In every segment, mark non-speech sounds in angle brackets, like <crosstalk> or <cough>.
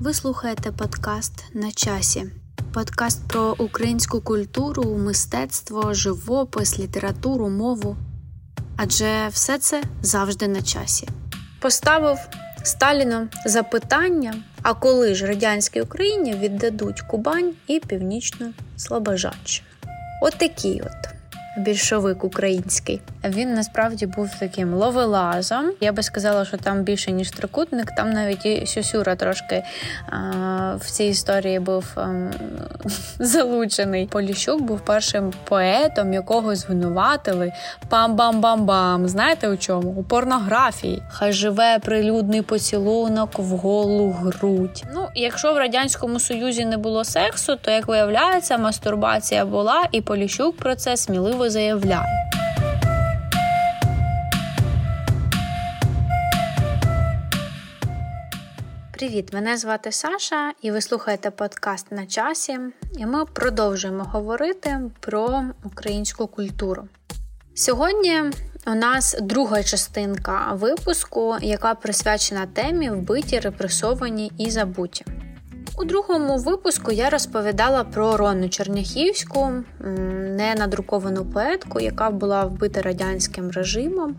Ви слухаєте подкаст на часі. Подкаст про українську культуру, мистецтво, живопис, літературу, мову. Адже все це завжди на часі. Поставив Сталіну запитання: а коли ж радянській Україні віддадуть Кубань і Північну Слобожанщину? От такі от більшовик український. Він насправді був таким ловелазом. Я би сказала, що там більше ніж трикутник. Там навіть і Сюсюра трошки а, в цій історії був а, ем, <laughs> залучений. Поліщук був першим поетом, якого звинуватили пам-бам-бам-бам. Знаєте у чому? У порнографії. Хай живе прилюдний поцілунок в голу грудь. Ну, якщо в радянському союзі не було сексу, то як виявляється, мастурбація була, і Поліщук про це сміливо заявляє. Привіт, мене звати Саша, і ви слухаєте подкаст на часі. І ми продовжуємо говорити про українську культуру. Сьогодні у нас друга частинка випуску, яка присвячена темі вбиті, репресовані і забуті. У другому випуску я розповідала про Ронну Черняхівську, ненадруковану поетку, яка була вбита радянським режимом,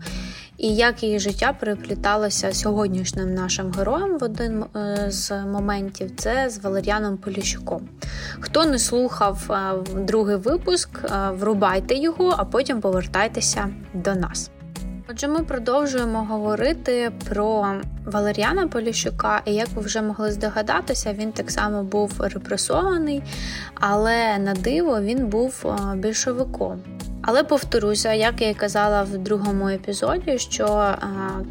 і як її життя перепліталося сьогоднішнім нашим героєм в один е, з моментів це з Валеріаном Поліщуком. Хто не слухав е, другий випуск, е, врубайте його, а потім повертайтеся до нас. Отже, ми продовжуємо говорити про Валеріана Поліщука, і як ви вже могли здогадатися, він так само був репресований, але на диво він був більшовиком. Але повторюся, як я і казала в другому епізоді, що а,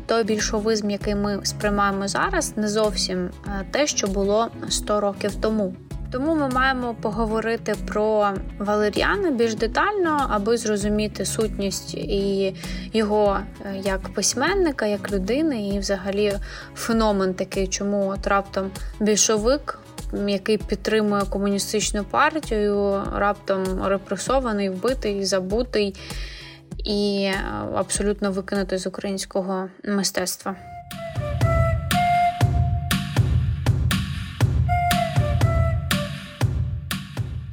той більшовизм, який ми сприймаємо зараз, не зовсім те, що було 100 років тому. Тому ми маємо поговорити про Валеріана більш детально, аби зрозуміти сутність і його е, як письменника, як людини, і взагалі феномен такий, чому от раптом більшовик, який підтримує комуністичну партію, раптом репресований, вбитий, забутий і е, абсолютно викинутий з українського мистецтва.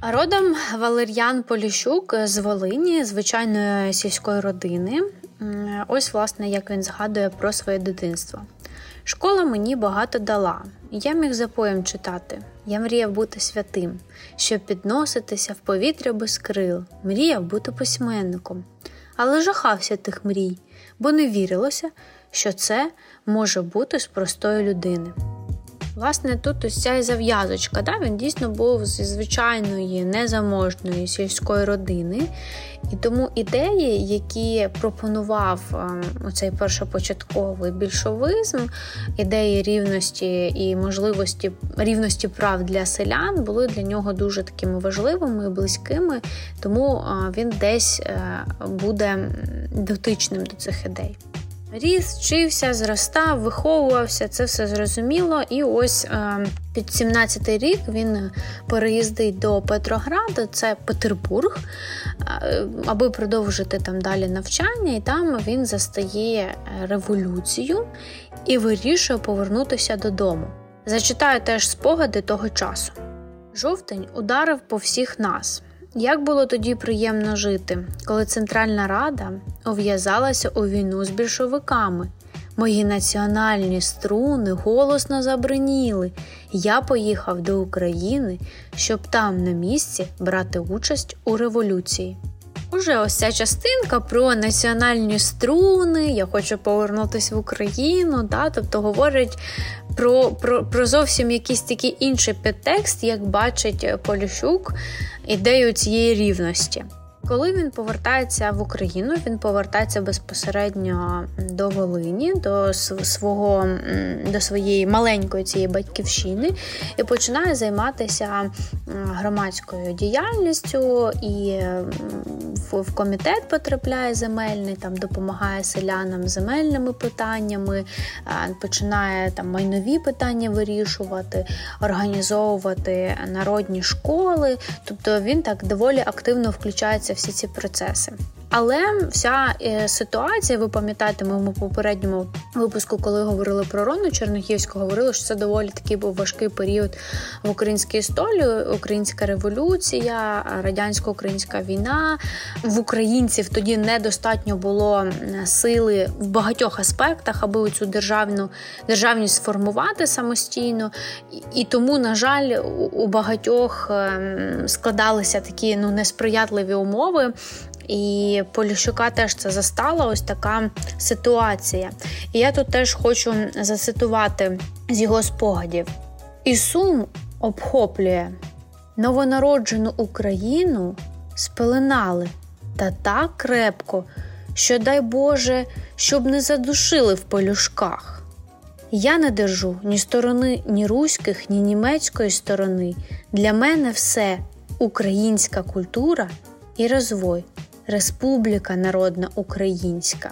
Родом Валер'ян Поліщук з Волині, звичайної сільської родини. Ось, власне, як він згадує про своє дитинство. Школа мені багато дала, я міг за поєм читати. Я мріяв бути святим, щоб підноситися в повітря без крил, мріяв бути письменником, але жахався тих мрій, бо не вірилося, що це може бути з простої людини. Власне, тут ось ця зав'язочка. Да? Він дійсно був зі звичайної незаможної сільської родини. І тому ідеї, які пропонував ем, оцей першопочатковий більшовизм, ідеї рівності і можливості рівності прав для селян, були для нього дуже такими важливими і близькими, тому він десь е, буде дотичним до цих ідей. Ріс, вчився, зростав, виховувався, це все зрозуміло. І ось е, під 17-й рік він переїздить до Петрограда, це Петербург, е, аби продовжити там далі навчання, і там він застає революцію і вирішує повернутися додому. Зачитаю теж спогади того часу. Жовтень ударив по всіх нас. Як було тоді приємно жити, коли Центральна Рада ув'язалася у війну з більшовиками? Мої національні струни голосно забриніли. Я поїхав до України, щоб там на місці брати участь у революції. Уже ось ця частинка про національні струни, я хочу повернутися в Україну, да, тобто говорить про про, про зовсім якийсь такий інший підтекст, як бачить Поліщук, ідею цієї рівності. Коли він повертається в Україну, він повертається безпосередньо до Волині, до свого до своєї маленької цієї батьківщини і починає займатися громадською діяльністю і в комітет потрапляє земельний, там допомагає селянам земельними питаннями, починає там майнові питання вирішувати, організовувати народні школи. Тобто він так доволі активно включається всі ці процеси. Але вся е, ситуація, ви пам'ятаєте, ми в попередньому випуску, коли говорили про Рону Чернохівську, говорили, що це доволі такий був важкий період в українській історії, українська революція, радянсько-українська війна. В українців тоді недостатньо було сили в багатьох аспектах, аби цю державну державність сформувати самостійно. І тому, на жаль, у багатьох ем, складалися такі ну несприятливі умови. І Поліщука теж це застала ось така ситуація. І я тут теж хочу зацитувати з його спогадів: і сум обхоплює новонароджену Україну спеленали та так крепко, що, дай Боже, щоб не задушили в полюшках. Я не держу ні сторони, ні руських, ні німецької сторони. Для мене все українська культура і розвой. Республіка Народна Українська.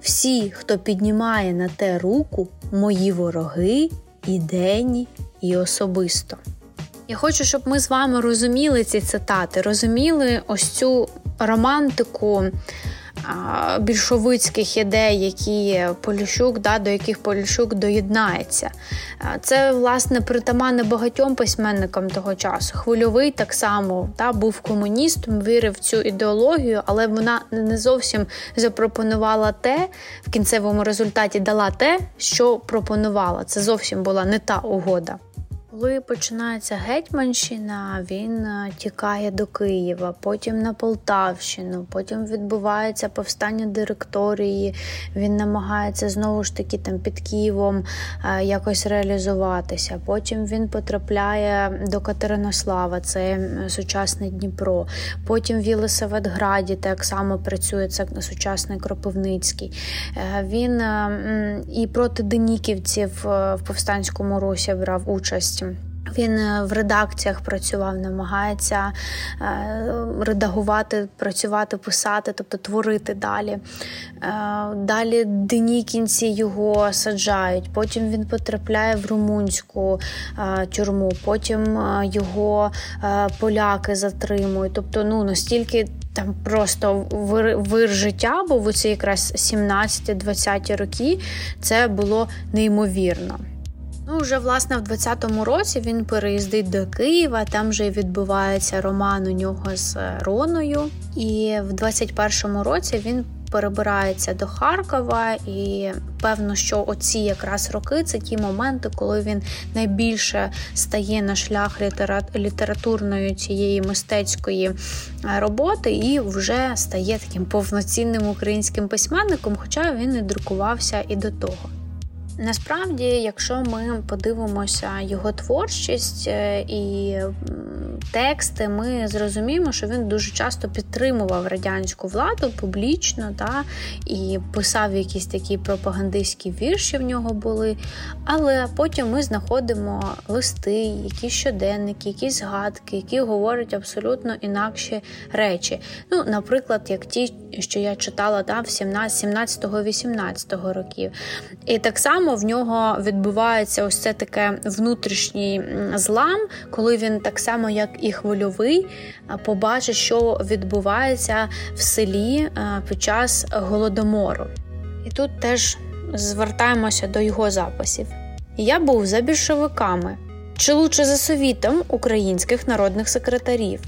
Всі, хто піднімає на те руку, мої вороги, ідейні і особисто. Я хочу, щоб ми з вами розуміли ці цитати, розуміли ось цю романтику більшовицьких ідей, які Поліщук, да, до яких Поліщук доєднається. Це, власне, притаманне багатьом письменникам того часу. Хвильовий так само да, був комуністом, вірив в цю ідеологію, але вона не зовсім запропонувала те, в кінцевому результаті дала те, що пропонувала. Це зовсім була не та угода. Коли починається Гетьманщина, він е, тікає до Києва, потім на Полтавщину, потім відбувається повстання директорії. Він намагається знову ж таки там під Києвом е, якось реалізуватися. Потім він потрапляє до Катеринослава, це сучасне Дніпро. Потім в Єлисаветграді так само працює це сучасний Кропивницький. Е, він і проти деніківців в повстанському русі брав участь. Він е, в редакціях працював, намагається е, редагувати, працювати, писати, тобто творити далі. Е, далі денікінці його саджають, потім він потрапляє в румунську тюрму, потім його поляки затримують. Тобто, ну настільки. Там просто вир, вир життя, бо це якраз 17-20 роки це було неймовірно. Ну, вже власне в 20-му році він переїздить до Києва. Там вже відбувається роман у нього з Роною. І в 21-му році він перебирається до Харкова, і певно, що оці якраз роки це ті моменти, коли він найбільше стає на шлях літературної цієї мистецької е, роботи, і вже стає таким повноцінним українським письменником, хоча він не друкувався і до того. Насправді, якщо ми подивимося його творчість е, і тексти, ми зрозуміємо, що він дуже часто підтримував радянську владу публічно, та, і писав якісь такі пропагандистські вірші в нього були. Але потім ми знаходимо листи, якісь щоденники, якісь згадки, які говорять абсолютно інакші речі. Ну, Наприклад, як ті, що я читала да, в 17-18 років. І так само в нього відбувається ось це таке внутрішній злам, коли він так само, як і хвильовий, побачить, що відбувається в селі під час голодомору. І тут теж звертаємося до його записів. Я був за більшовиками, чи лучше за совітом українських народних секретарів,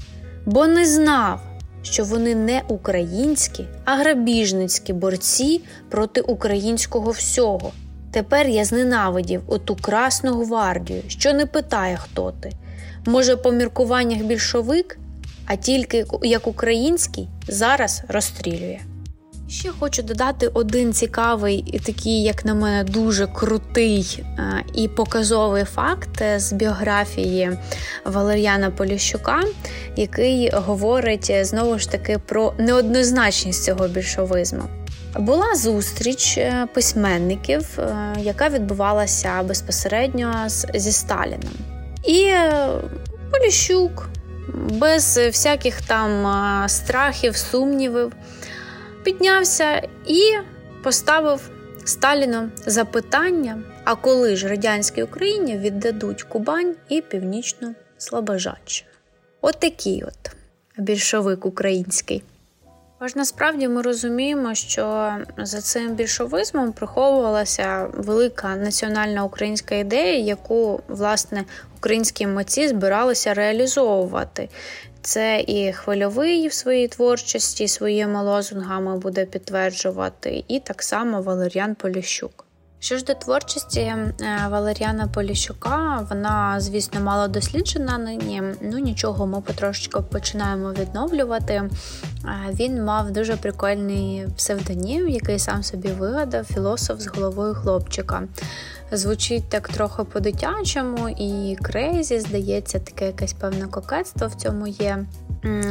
бо не знав, що вони не українські, а грабіжницькі борці проти українського всього. Тепер я зненавидів оту Красну гвардію, що не питає, хто ти. Може, по міркуваннях більшовик, а тільки як український зараз розстрілює. Ще хочу додати один цікавий і такий, як на мене, дуже крутий е, і показовий факт з біографії Валер'яна Поліщука, який говорить знову ж таки про неоднозначність цього більшовизму. Була зустріч е, письменників, е, яка відбувалася безпосередньо зі Сталіном. І е, Поліщук без всяких там страхів, сумнівів піднявся і поставив Сталіну запитання: а коли ж радянській Україні віддадуть Кубань і Північну Слобожаччину? От такий от більшовик український. Аж насправді ми розуміємо, що за цим більшовизмом приховувалася велика національна українська ідея, яку власне українські митці збиралися реалізовувати. Це і хвильовий в своїй творчості своїми лозунгами буде підтверджувати, і так само Валеріан Поліщук. Що ж до творчості е, Валеріана Поліщука, вона, звісно, мало досліджена нині. Ну нічого, ми потрошечку починаємо відновлювати. Е, він мав дуже прикольний псевдонім, який сам собі вигадав, філософ з головою хлопчика. Звучить так трохи по-дитячому і крейзі, здається, таке якесь певне кокетство в цьому є.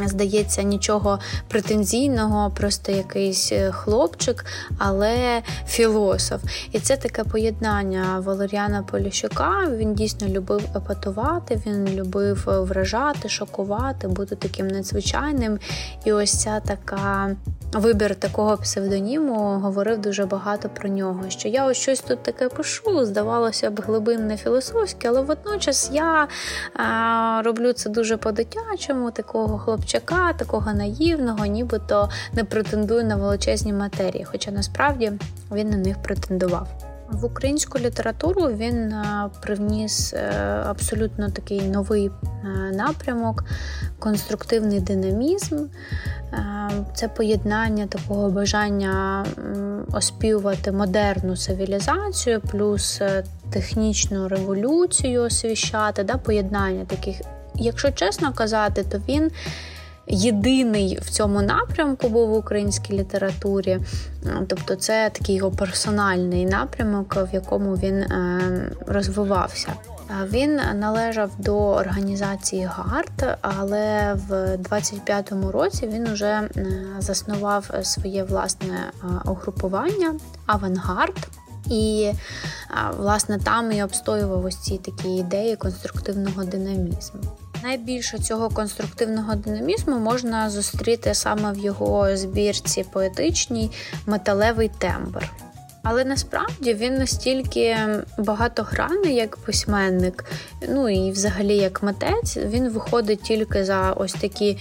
Здається, нічого претензійного, просто якийсь е, хлопчик, але філософ. І це таке поєднання Валеріана Поліщука. Він дійсно любив епатувати, він любив вражати, шокувати, бути таким надзвичайним. І ось ця така вибір такого псевдоніму говорив дуже багато про нього. Що я ось щось тут таке пишу, здавалося б, глибинне філософське, але водночас я а, роблю це дуже по-дитячому, такого хлопчака, такого наївного, нібито не претендую на величезні матерії, хоча насправді він на них претендував. В українську літературу він привніс е, абсолютно такий новий е, напрямок, конструктивний динамізм, е, це поєднання такого бажання оспівувати модерну цивілізацію, плюс технічну революцію освіщати, да, поєднання таких якщо чесно казати, то він. Єдиний в цьому напрямку був в українській літературі, тобто це такий його персональний напрямок, в якому він е, розвивався. Він належав до організації ГАРД, але в 25-му році він вже е, заснував своє власне е, угрупування Авангард. І власне там і обстоював ось ці такі ідеї конструктивного динамізму. Найбільше цього конструктивного динамізму можна зустріти саме в його збірці поетичній металевий тембр. Але насправді він настільки багатогранний як письменник, ну і взагалі як митець, він виходить тільки за ось такі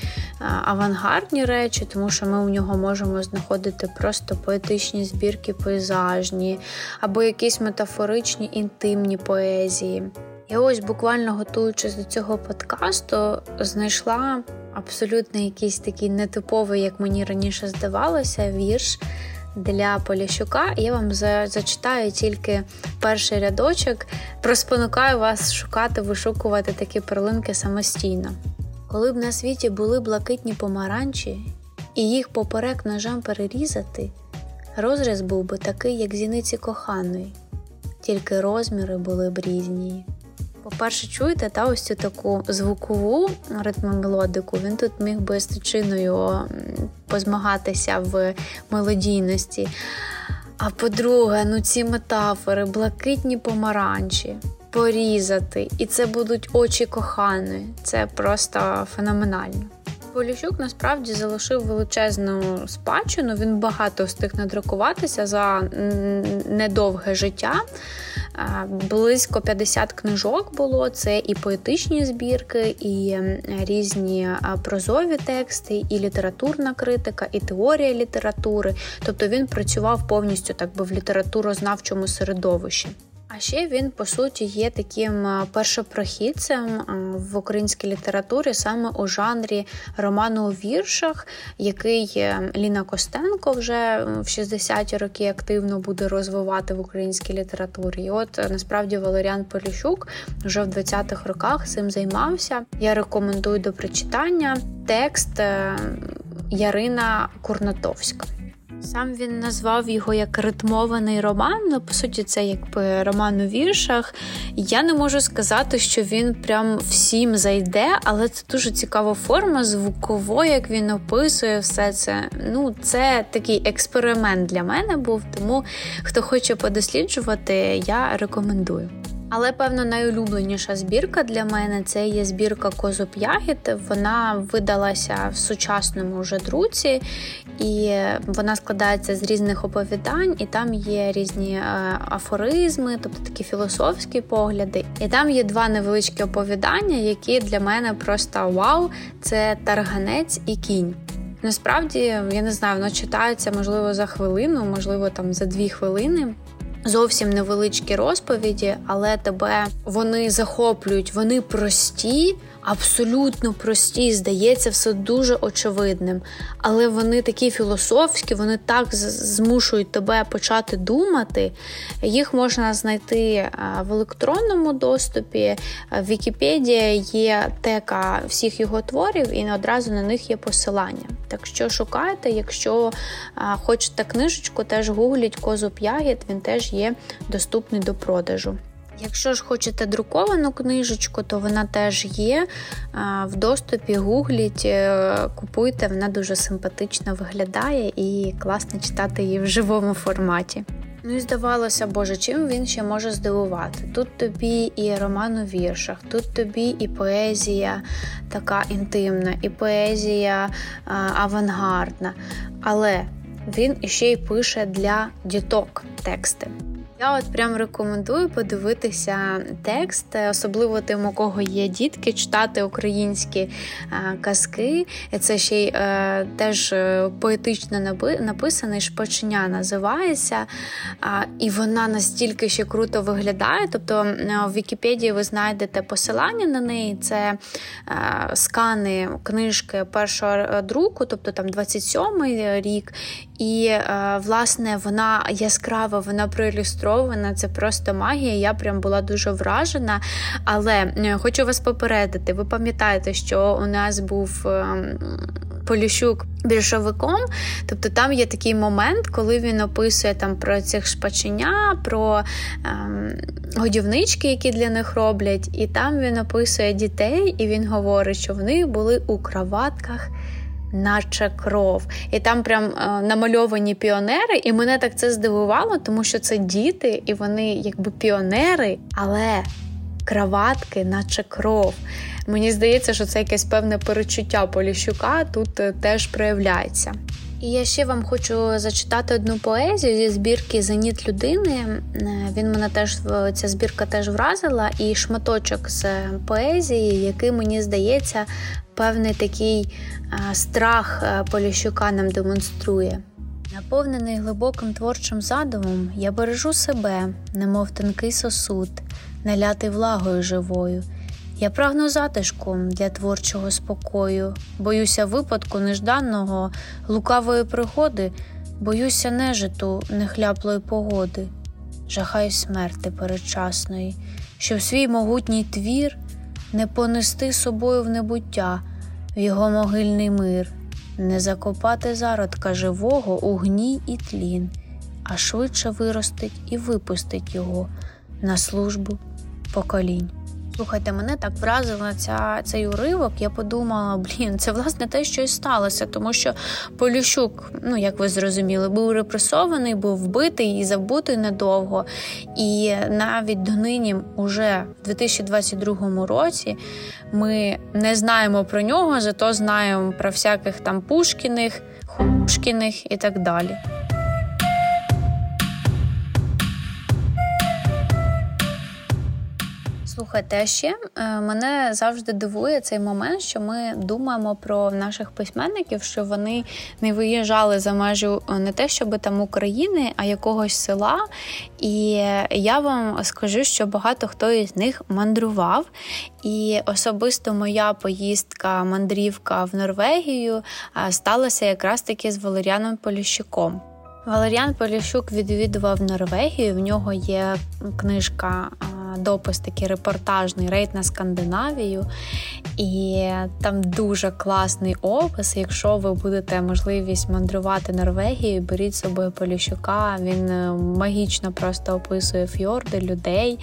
авангардні речі, тому що ми у нього можемо знаходити просто поетичні збірки пейзажні або якісь метафоричні інтимні поезії. Я ось буквально готуючись до цього подкасту, знайшла абсолютно якийсь такий нетиповий, як мені раніше здавалося, вірш для Поліщука. Я вам зачитаю тільки перший рядочок, проспонукаю вас шукати, вишукувати такі перлинки самостійно. Коли б на світі були блакитні помаранчі, і їх поперек ножам перерізати, розріз був би такий, як зіниці коханої, тільки розміри були б різні. По-перше, чуєте та ось цю таку звукову ритмомелодику, він тут міг би з тичиною позмагатися в мелодійності. А по-друге, ну ці метафори, блакитні помаранчі, порізати, і це будуть очі коханої. Це просто феноменально. Поліщук насправді залишив величезну спадщину. Він багато встиг надрукуватися за недовге життя. Близько 50 книжок було. Це і поетичні збірки, і різні прозові тексти, і літературна критика, і теорія літератури. Тобто він працював повністю так би в літературознавчому середовищі. А ще він, по суті, є таким е, першопрохідцем е, в українській літературі саме у жанрі роману у віршах, який е, Ліна Костенко вже в 60-ті роки активно буде розвивати в українській літературі. І от насправді Валеріан Поліщук вже в 20-х роках цим займався. Я рекомендую до прочитання текст Ярина Курнатовська. Сам він назвав його як ритмований роман. Ну, по суті, це якби роман у віршах. Я не можу сказати, що він прям всім зайде, але це дуже цікава форма звуково, як він описує все це. Ну, це такий експеримент для мене був. Тому хто хоче подосліджувати, я рекомендую. Але, певно, найулюбленіша збірка для мене це є збірка Козуб Ягід. Вона видалася в сучасному вже друці, і вона складається з різних оповідань, і там є різні е, афоризми, тобто такі філософські погляди. І там є два невеличкі оповідання, які для мене просто вау! Це тарганець і кінь. Насправді, я не знаю, воно читається можливо за хвилину, можливо, там за дві хвилини. Зовсім невеличкі розповіді, але тебе вони захоплюють, вони прості, абсолютно прості, здається, все дуже очевидним. Але вони такі філософські, вони так змушують тебе почати думати. Їх можна знайти е, в електронному доступі. Е, в Вікіпедії є тека всіх його творів, і одразу на них є посилання. Так що шукайте, якщо е, хочете книжечку, теж гугліть козу п'ягід, він теж є доступний до продажу. Якщо ж хочете друковану книжечку, то вона теж є в доступі. Гугліть, е, купуйте, вона дуже симпатично виглядає і класно читати її в живому форматі. Ну і здавалося, Боже, чим він ще може здивувати? Тут тобі і роман у віршах, тут тобі і поезія така інтимна, і поезія а, авангардна. Але він іще й пише для діток тексти. Я от прям рекомендую подивитися текст, особливо тим, у кого є дітки, читати українські е, казки. Це ще й е, теж е, поетично написаний шпоченя називається. І вона настільки ще круто виглядає. Тобто в Вікіпедії ви знайдете посилання на неї. Це скани книжки першого друку, тобто там 27-й рік. І, власне, вона яскрава, вона проілюстрована це просто магія. Я прям була дуже вражена. Але е, хочу вас попередити, ви пам'ятаєте, що у нас був. Ем, Поліщук більшовиком, тобто там є такий момент, коли він описує там про цих шпаченя, про ем, годівнички, які для них роблять, і там він описує дітей, і він говорить, що вони були у кроватках наче кров. І там прям е, намальовані піонери, і мене так це здивувало, тому що це діти, і вони якби піонери, але краватки, наче кров. Мені здається, що це якесь певне перечуття Поліщука тут е, теж проявляється. І я ще вам хочу зачитати одну поезію зі збірки Зеніт людини. Е, він мене теж ця збірка теж вразила, і шматочок з поезії, який мені здається певний такий страх Поліщука нам демонструє. Наповнений глибоким творчим задумом, я бережу себе, немов тонкий сосуд, налятий влагою живою. Я прагну затишку для творчого спокою, боюся випадку нежданного, лукавої пригоди, боюся нежиту, нехляплої погоди, жахаю смерти передчасної, щоб свій могутній твір не понести собою в небуття, в його могильний мир, не закопати зародка живого у гній і тлін, а швидше виростить і випустить його на службу поколінь. Слухайте, мене так вразила ця цей уривок. Я подумала, блін, це власне те, що і сталося, тому що Поліщук, ну як ви зрозуміли, був репресований, був вбитий і забутий недовго. І навіть донині, уже в 2022 році, ми не знаємо про нього, зато знаємо про всяких там Пушкіних, Хушкіних і так далі. Слухайте, а ще е, мене завжди дивує цей момент, що ми думаємо про наших письменників, що вони не виїжджали за межі е, не те, щоб там України, а якогось села. І я вам скажу, що багато хто із них мандрував. І особисто моя поїздка, мандрівка в Норвегію е, сталася якраз таки з Валеріаном Поліщуком. Валеріан Поліщук відвідував Норвегію. В нього є книжка допис такий репортажний рейд на Скандинавію. І там дуже класний опис. Якщо ви будете можливість мандрувати Норвегією, беріть з собою Поліщука. Він е, магічно просто описує фьорди, людей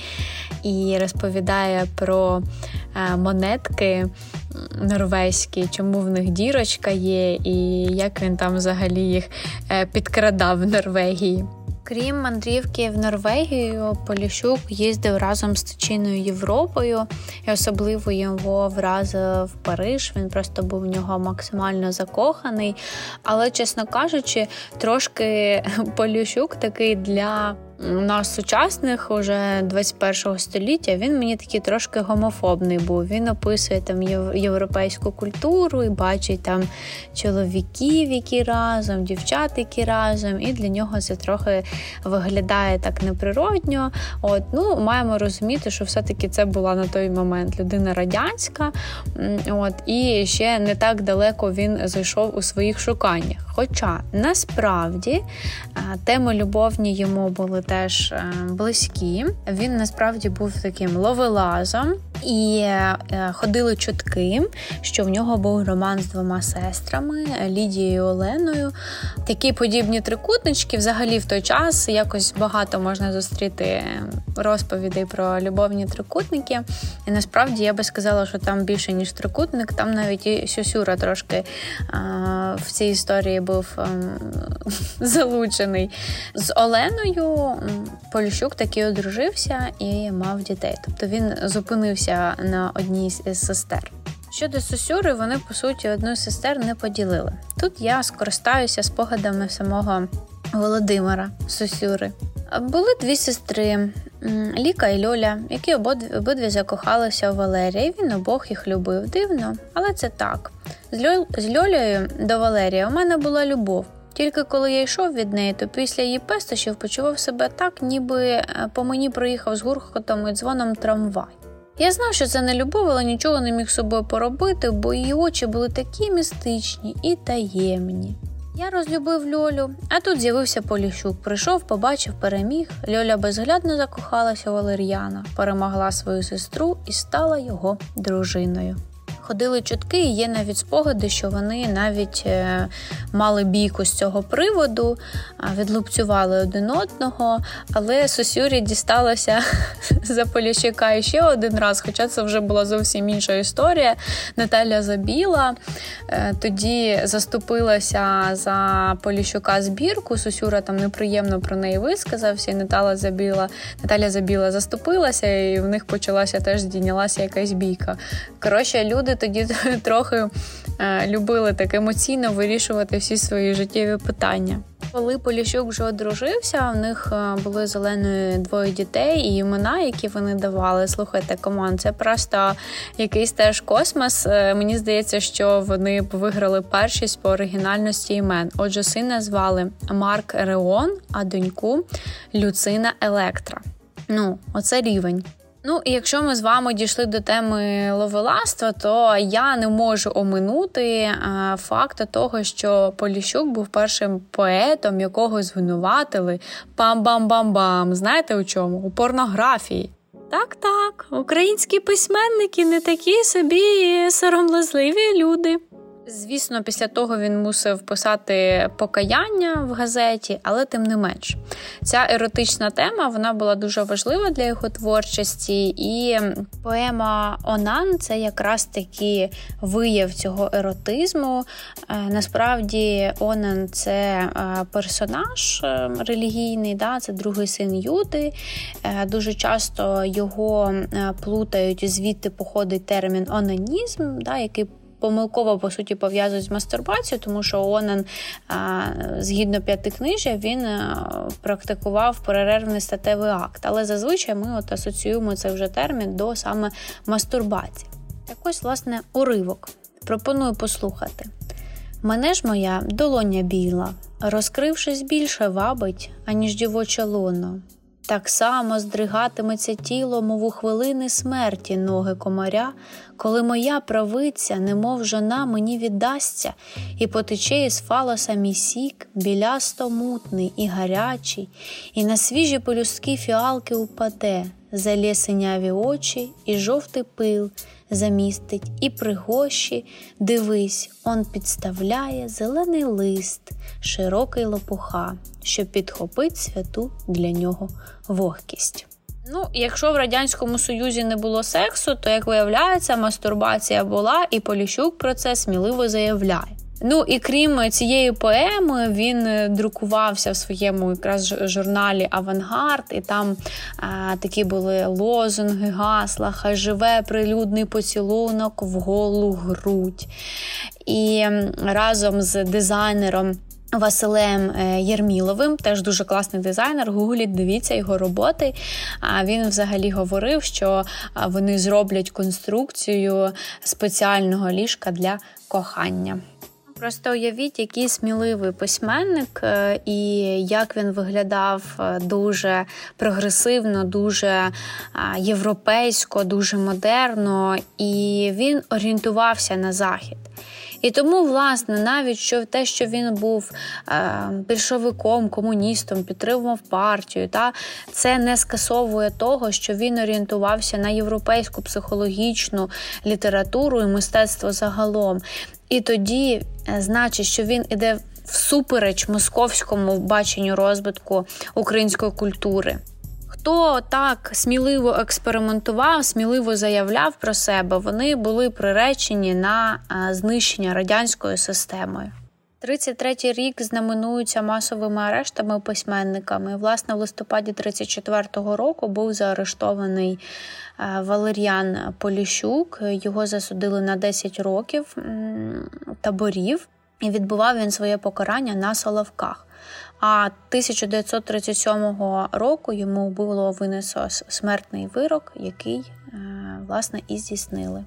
і розповідає про е, монетки норвезькі, чому в них дірочка є, і як він там взагалі їх е, підкрадав в Норвегії. Крім мандрівки в Норвегію, Поліщук їздив разом з течійною Європою, і особливо його вразив Париж. Він просто був в нього максимально закоханий. Але, чесно кажучи, трошки <laughs> Поліщук такий для нас сучасних уже 21 століття він мені такий трошки гомофобний був. Він описує там європейську культуру і бачить там чоловіків, які разом, дівчат, які разом, і для нього це трохи виглядає так неприродньо. От, ну, Маємо розуміти, що все-таки це була на той момент людина радянська, от, і ще не так далеко він зайшов у своїх шуканнях. Хоча насправді теми любовні йому були теж е, близькі. Він насправді був таким ловелазом, і е, ходили чутки, що в нього був роман з двома сестрами Лідією і Оленою. Такі подібні трикутнички, взагалі, в той час якось багато можна зустріти розповідей про любовні трикутники. І насправді я би сказала, що там більше ніж трикутник, там навіть і Сюсюра трошки а, в цій історії був ем, <laughs> залучений. З Оленою Поліщук таки одружився і мав дітей. Тобто він зупинився на одній з сестер. Щодо Сосюри, вони по суті одну з сестер не поділили. Тут я скористаюся спогадами самого Володимира Сосюри. Були дві сестри Ліка і Льоля, які обидві, закохалися у Валерія. Він обох їх любив. Дивно, але це так. З Льолею до Валерія у мене була любов. Тільки коли я йшов від неї, то після її пестощів почував себе так, ніби е, по мені проїхав з гурхотом і дзвоном трамвай. Я знав, що це не любов, але нічого не міг з собою поробити, бо її очі були такі містичні і таємні. Я розлюбив Льолю, а тут з'явився Поліщук. Прийшов, побачив, переміг. Льоля безглядно закохалася у Валер'яна, перемогла свою сестру і стала його дружиною. Ходили чутки, і є навіть спогади, що вони навіть е, мали бійку з цього приводу, відлупцювали один одного. Але Сосюрі дісталося <laughs> за Поліщука ще один раз, хоча це вже була зовсім інша історія. Наталя Забіла е, тоді заступилася за Поліщука збірку. Сосюра там неприємно про неї висказався, і Наталя Забіла, Наталя Забіла заступилася, і в них почалася теж здійнялася якась бійка. Коротше, люди тоді <laughs> трохи е, любили так емоційно вирішувати всі свої життєві питання. Коли Поліщук вже одружився, у них е, були зеленої двоє дітей, і імена, які вони давали. Слухайте, команд, це просто якийсь теж космос. Е, мені здається, що вони виграли першість по оригінальності імен. Отже, сина звали Марк Реон, а доньку Люцина Електра. Ну, оце рівень. Ну і якщо ми з вами дійшли до теми ловеластва, то я не можу оминути е, факту того, що Поліщук був першим поетом, якого звинуватили пам-бам-бам-бам. Знаєте у чому? У порнографії. Так, так, українські письменники не такі собі соромлазливі люди. Звісно, після того він мусив писати покаяння в газеті, але тим не менш, ця еротична тема вона була дуже важлива для його творчості, і поема Онан це якраз таки вияв цього еротизму. Е, насправді, Онан це е, персонаж е, релігійний, да, це другий син Юди. Дуже часто його плутають, звідти походить термін онанізм, да, який помилково по суті пов'язують з мастурбацією, тому що Онен, згідно п'ятикнижжя, він практикував перервний статевий акт. Але зазвичай ми от асоціюємо цей вже термін до саме мастурбації. Так ось, власне, уривок. Пропоную послухати. Мене ж моя долоня біла, розкрившись більше вабить, аніж дівоче лоно. Так само здригатиметься тіло, мов у хвилини смерті ноги комаря, коли моя правиця, немов жона, мені віддасться, і потече із фалоса мій сік, білясто мутний і гарячий, і на свіжі полюстки фіалки упаде, залє синяві очі і жовтий пил замістить, і пригощі, дивись, он підставляє зелений лист, широкий лопуха, щоб підхопить святу для нього вогкість. Ну, якщо в радянському союзі не було сексу, то як виявляється, мастурбація була, і Поліщук про це сміливо заявляє. Ну і крім цієї поеми, він е, друкувався в своєму якраз журналі Авангард, і там а, такі були лозунги, гасла, хай живе прилюдний поцілунок в голу грудь. І разом з дизайнером Василем е, Єрміловим, теж дуже класний дизайнер. Гугліть, дивіться його роботи. А він взагалі говорив, що вони зроблять конструкцію спеціального ліжка для кохання. Просто уявіть, який сміливий письменник, е, і як він виглядав е, дуже прогресивно, дуже європейсько, дуже модерно, і він орієнтувався на захід. І тому, власне, навіть що те, що він був е, більшовиком, комуністом, підтримував партію, та це не скасовує того, що він орієнтувався на європейську психологічну літературу і мистецтво загалом. І тоді е, значить, що він іде всупереч московському баченню розвитку української культури. Хто так сміливо експериментував, сміливо заявляв про себе, вони були приречені на е, знищення радянською системою. 33-й рік знаменується масовими арештами письменниками. Власне, в листопаді 34-го року був заарештований е, Валеріан Поліщук. Його засудили на 10 років таборів, і відбував він своє покарання на Соловках. А 1937 року йому було винесено смертний вирок, який е, власне і здійснили.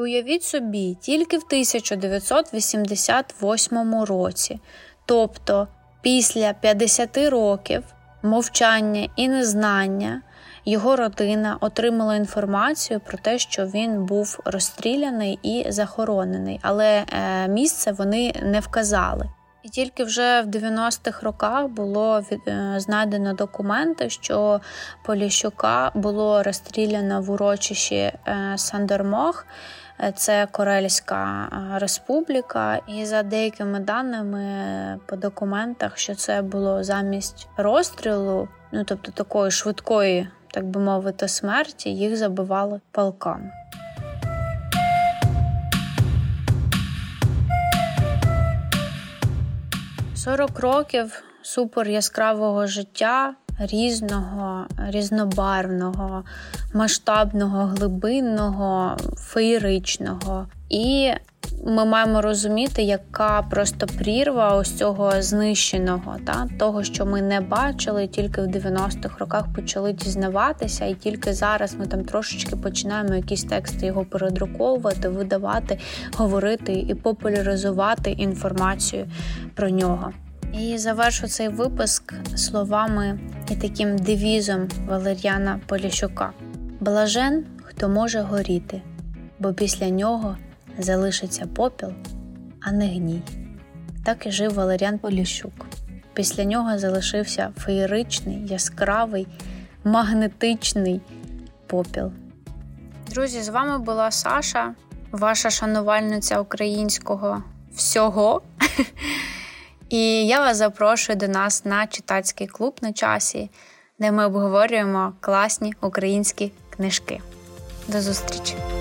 Уявіть собі, тільки в 1988 році, тобто після 50 років мовчання і незнання, його родина отримала інформацію про те, що він був розстріляний і захоронений, але е, місце вони не вказали. І тільки вже в 90-х роках було е, знайдено документи, що Поліщука було розстріляно в урочищі е, Сандермох, е, це Корельська республіка. І за деякими даними по документах, що це було замість розстрілу, ну тобто такої швидкої, так би мовити, смерті, їх забивали палками. 40 років супер яскравого життя, різного, різнобарвного, масштабного, глибинного, феєричного. І ми маємо розуміти, яка просто прірва ось цього знищеного, та того, що ми не бачили, тільки в 90-х роках почали дізнаватися, і тільки зараз ми там трошечки починаємо якісь тексти його передруковувати, видавати, говорити і популяризувати інформацію про нього. І завершу цей випуск словами і таким девізом Валер'яна Поліщука: Блажен, хто може горіти, бо після нього залишиться попіл, а не гній. Так і жив Валеріан Поліщук. Після нього залишився феєричний, яскравий, магнетичний попіл. Друзі, з вами була Саша, ваша шанувальниця українського всього. <laughs> І я вас запрошую до нас на читацький клуб на часі, де ми обговорюємо класні українські книжки. До зустрічі!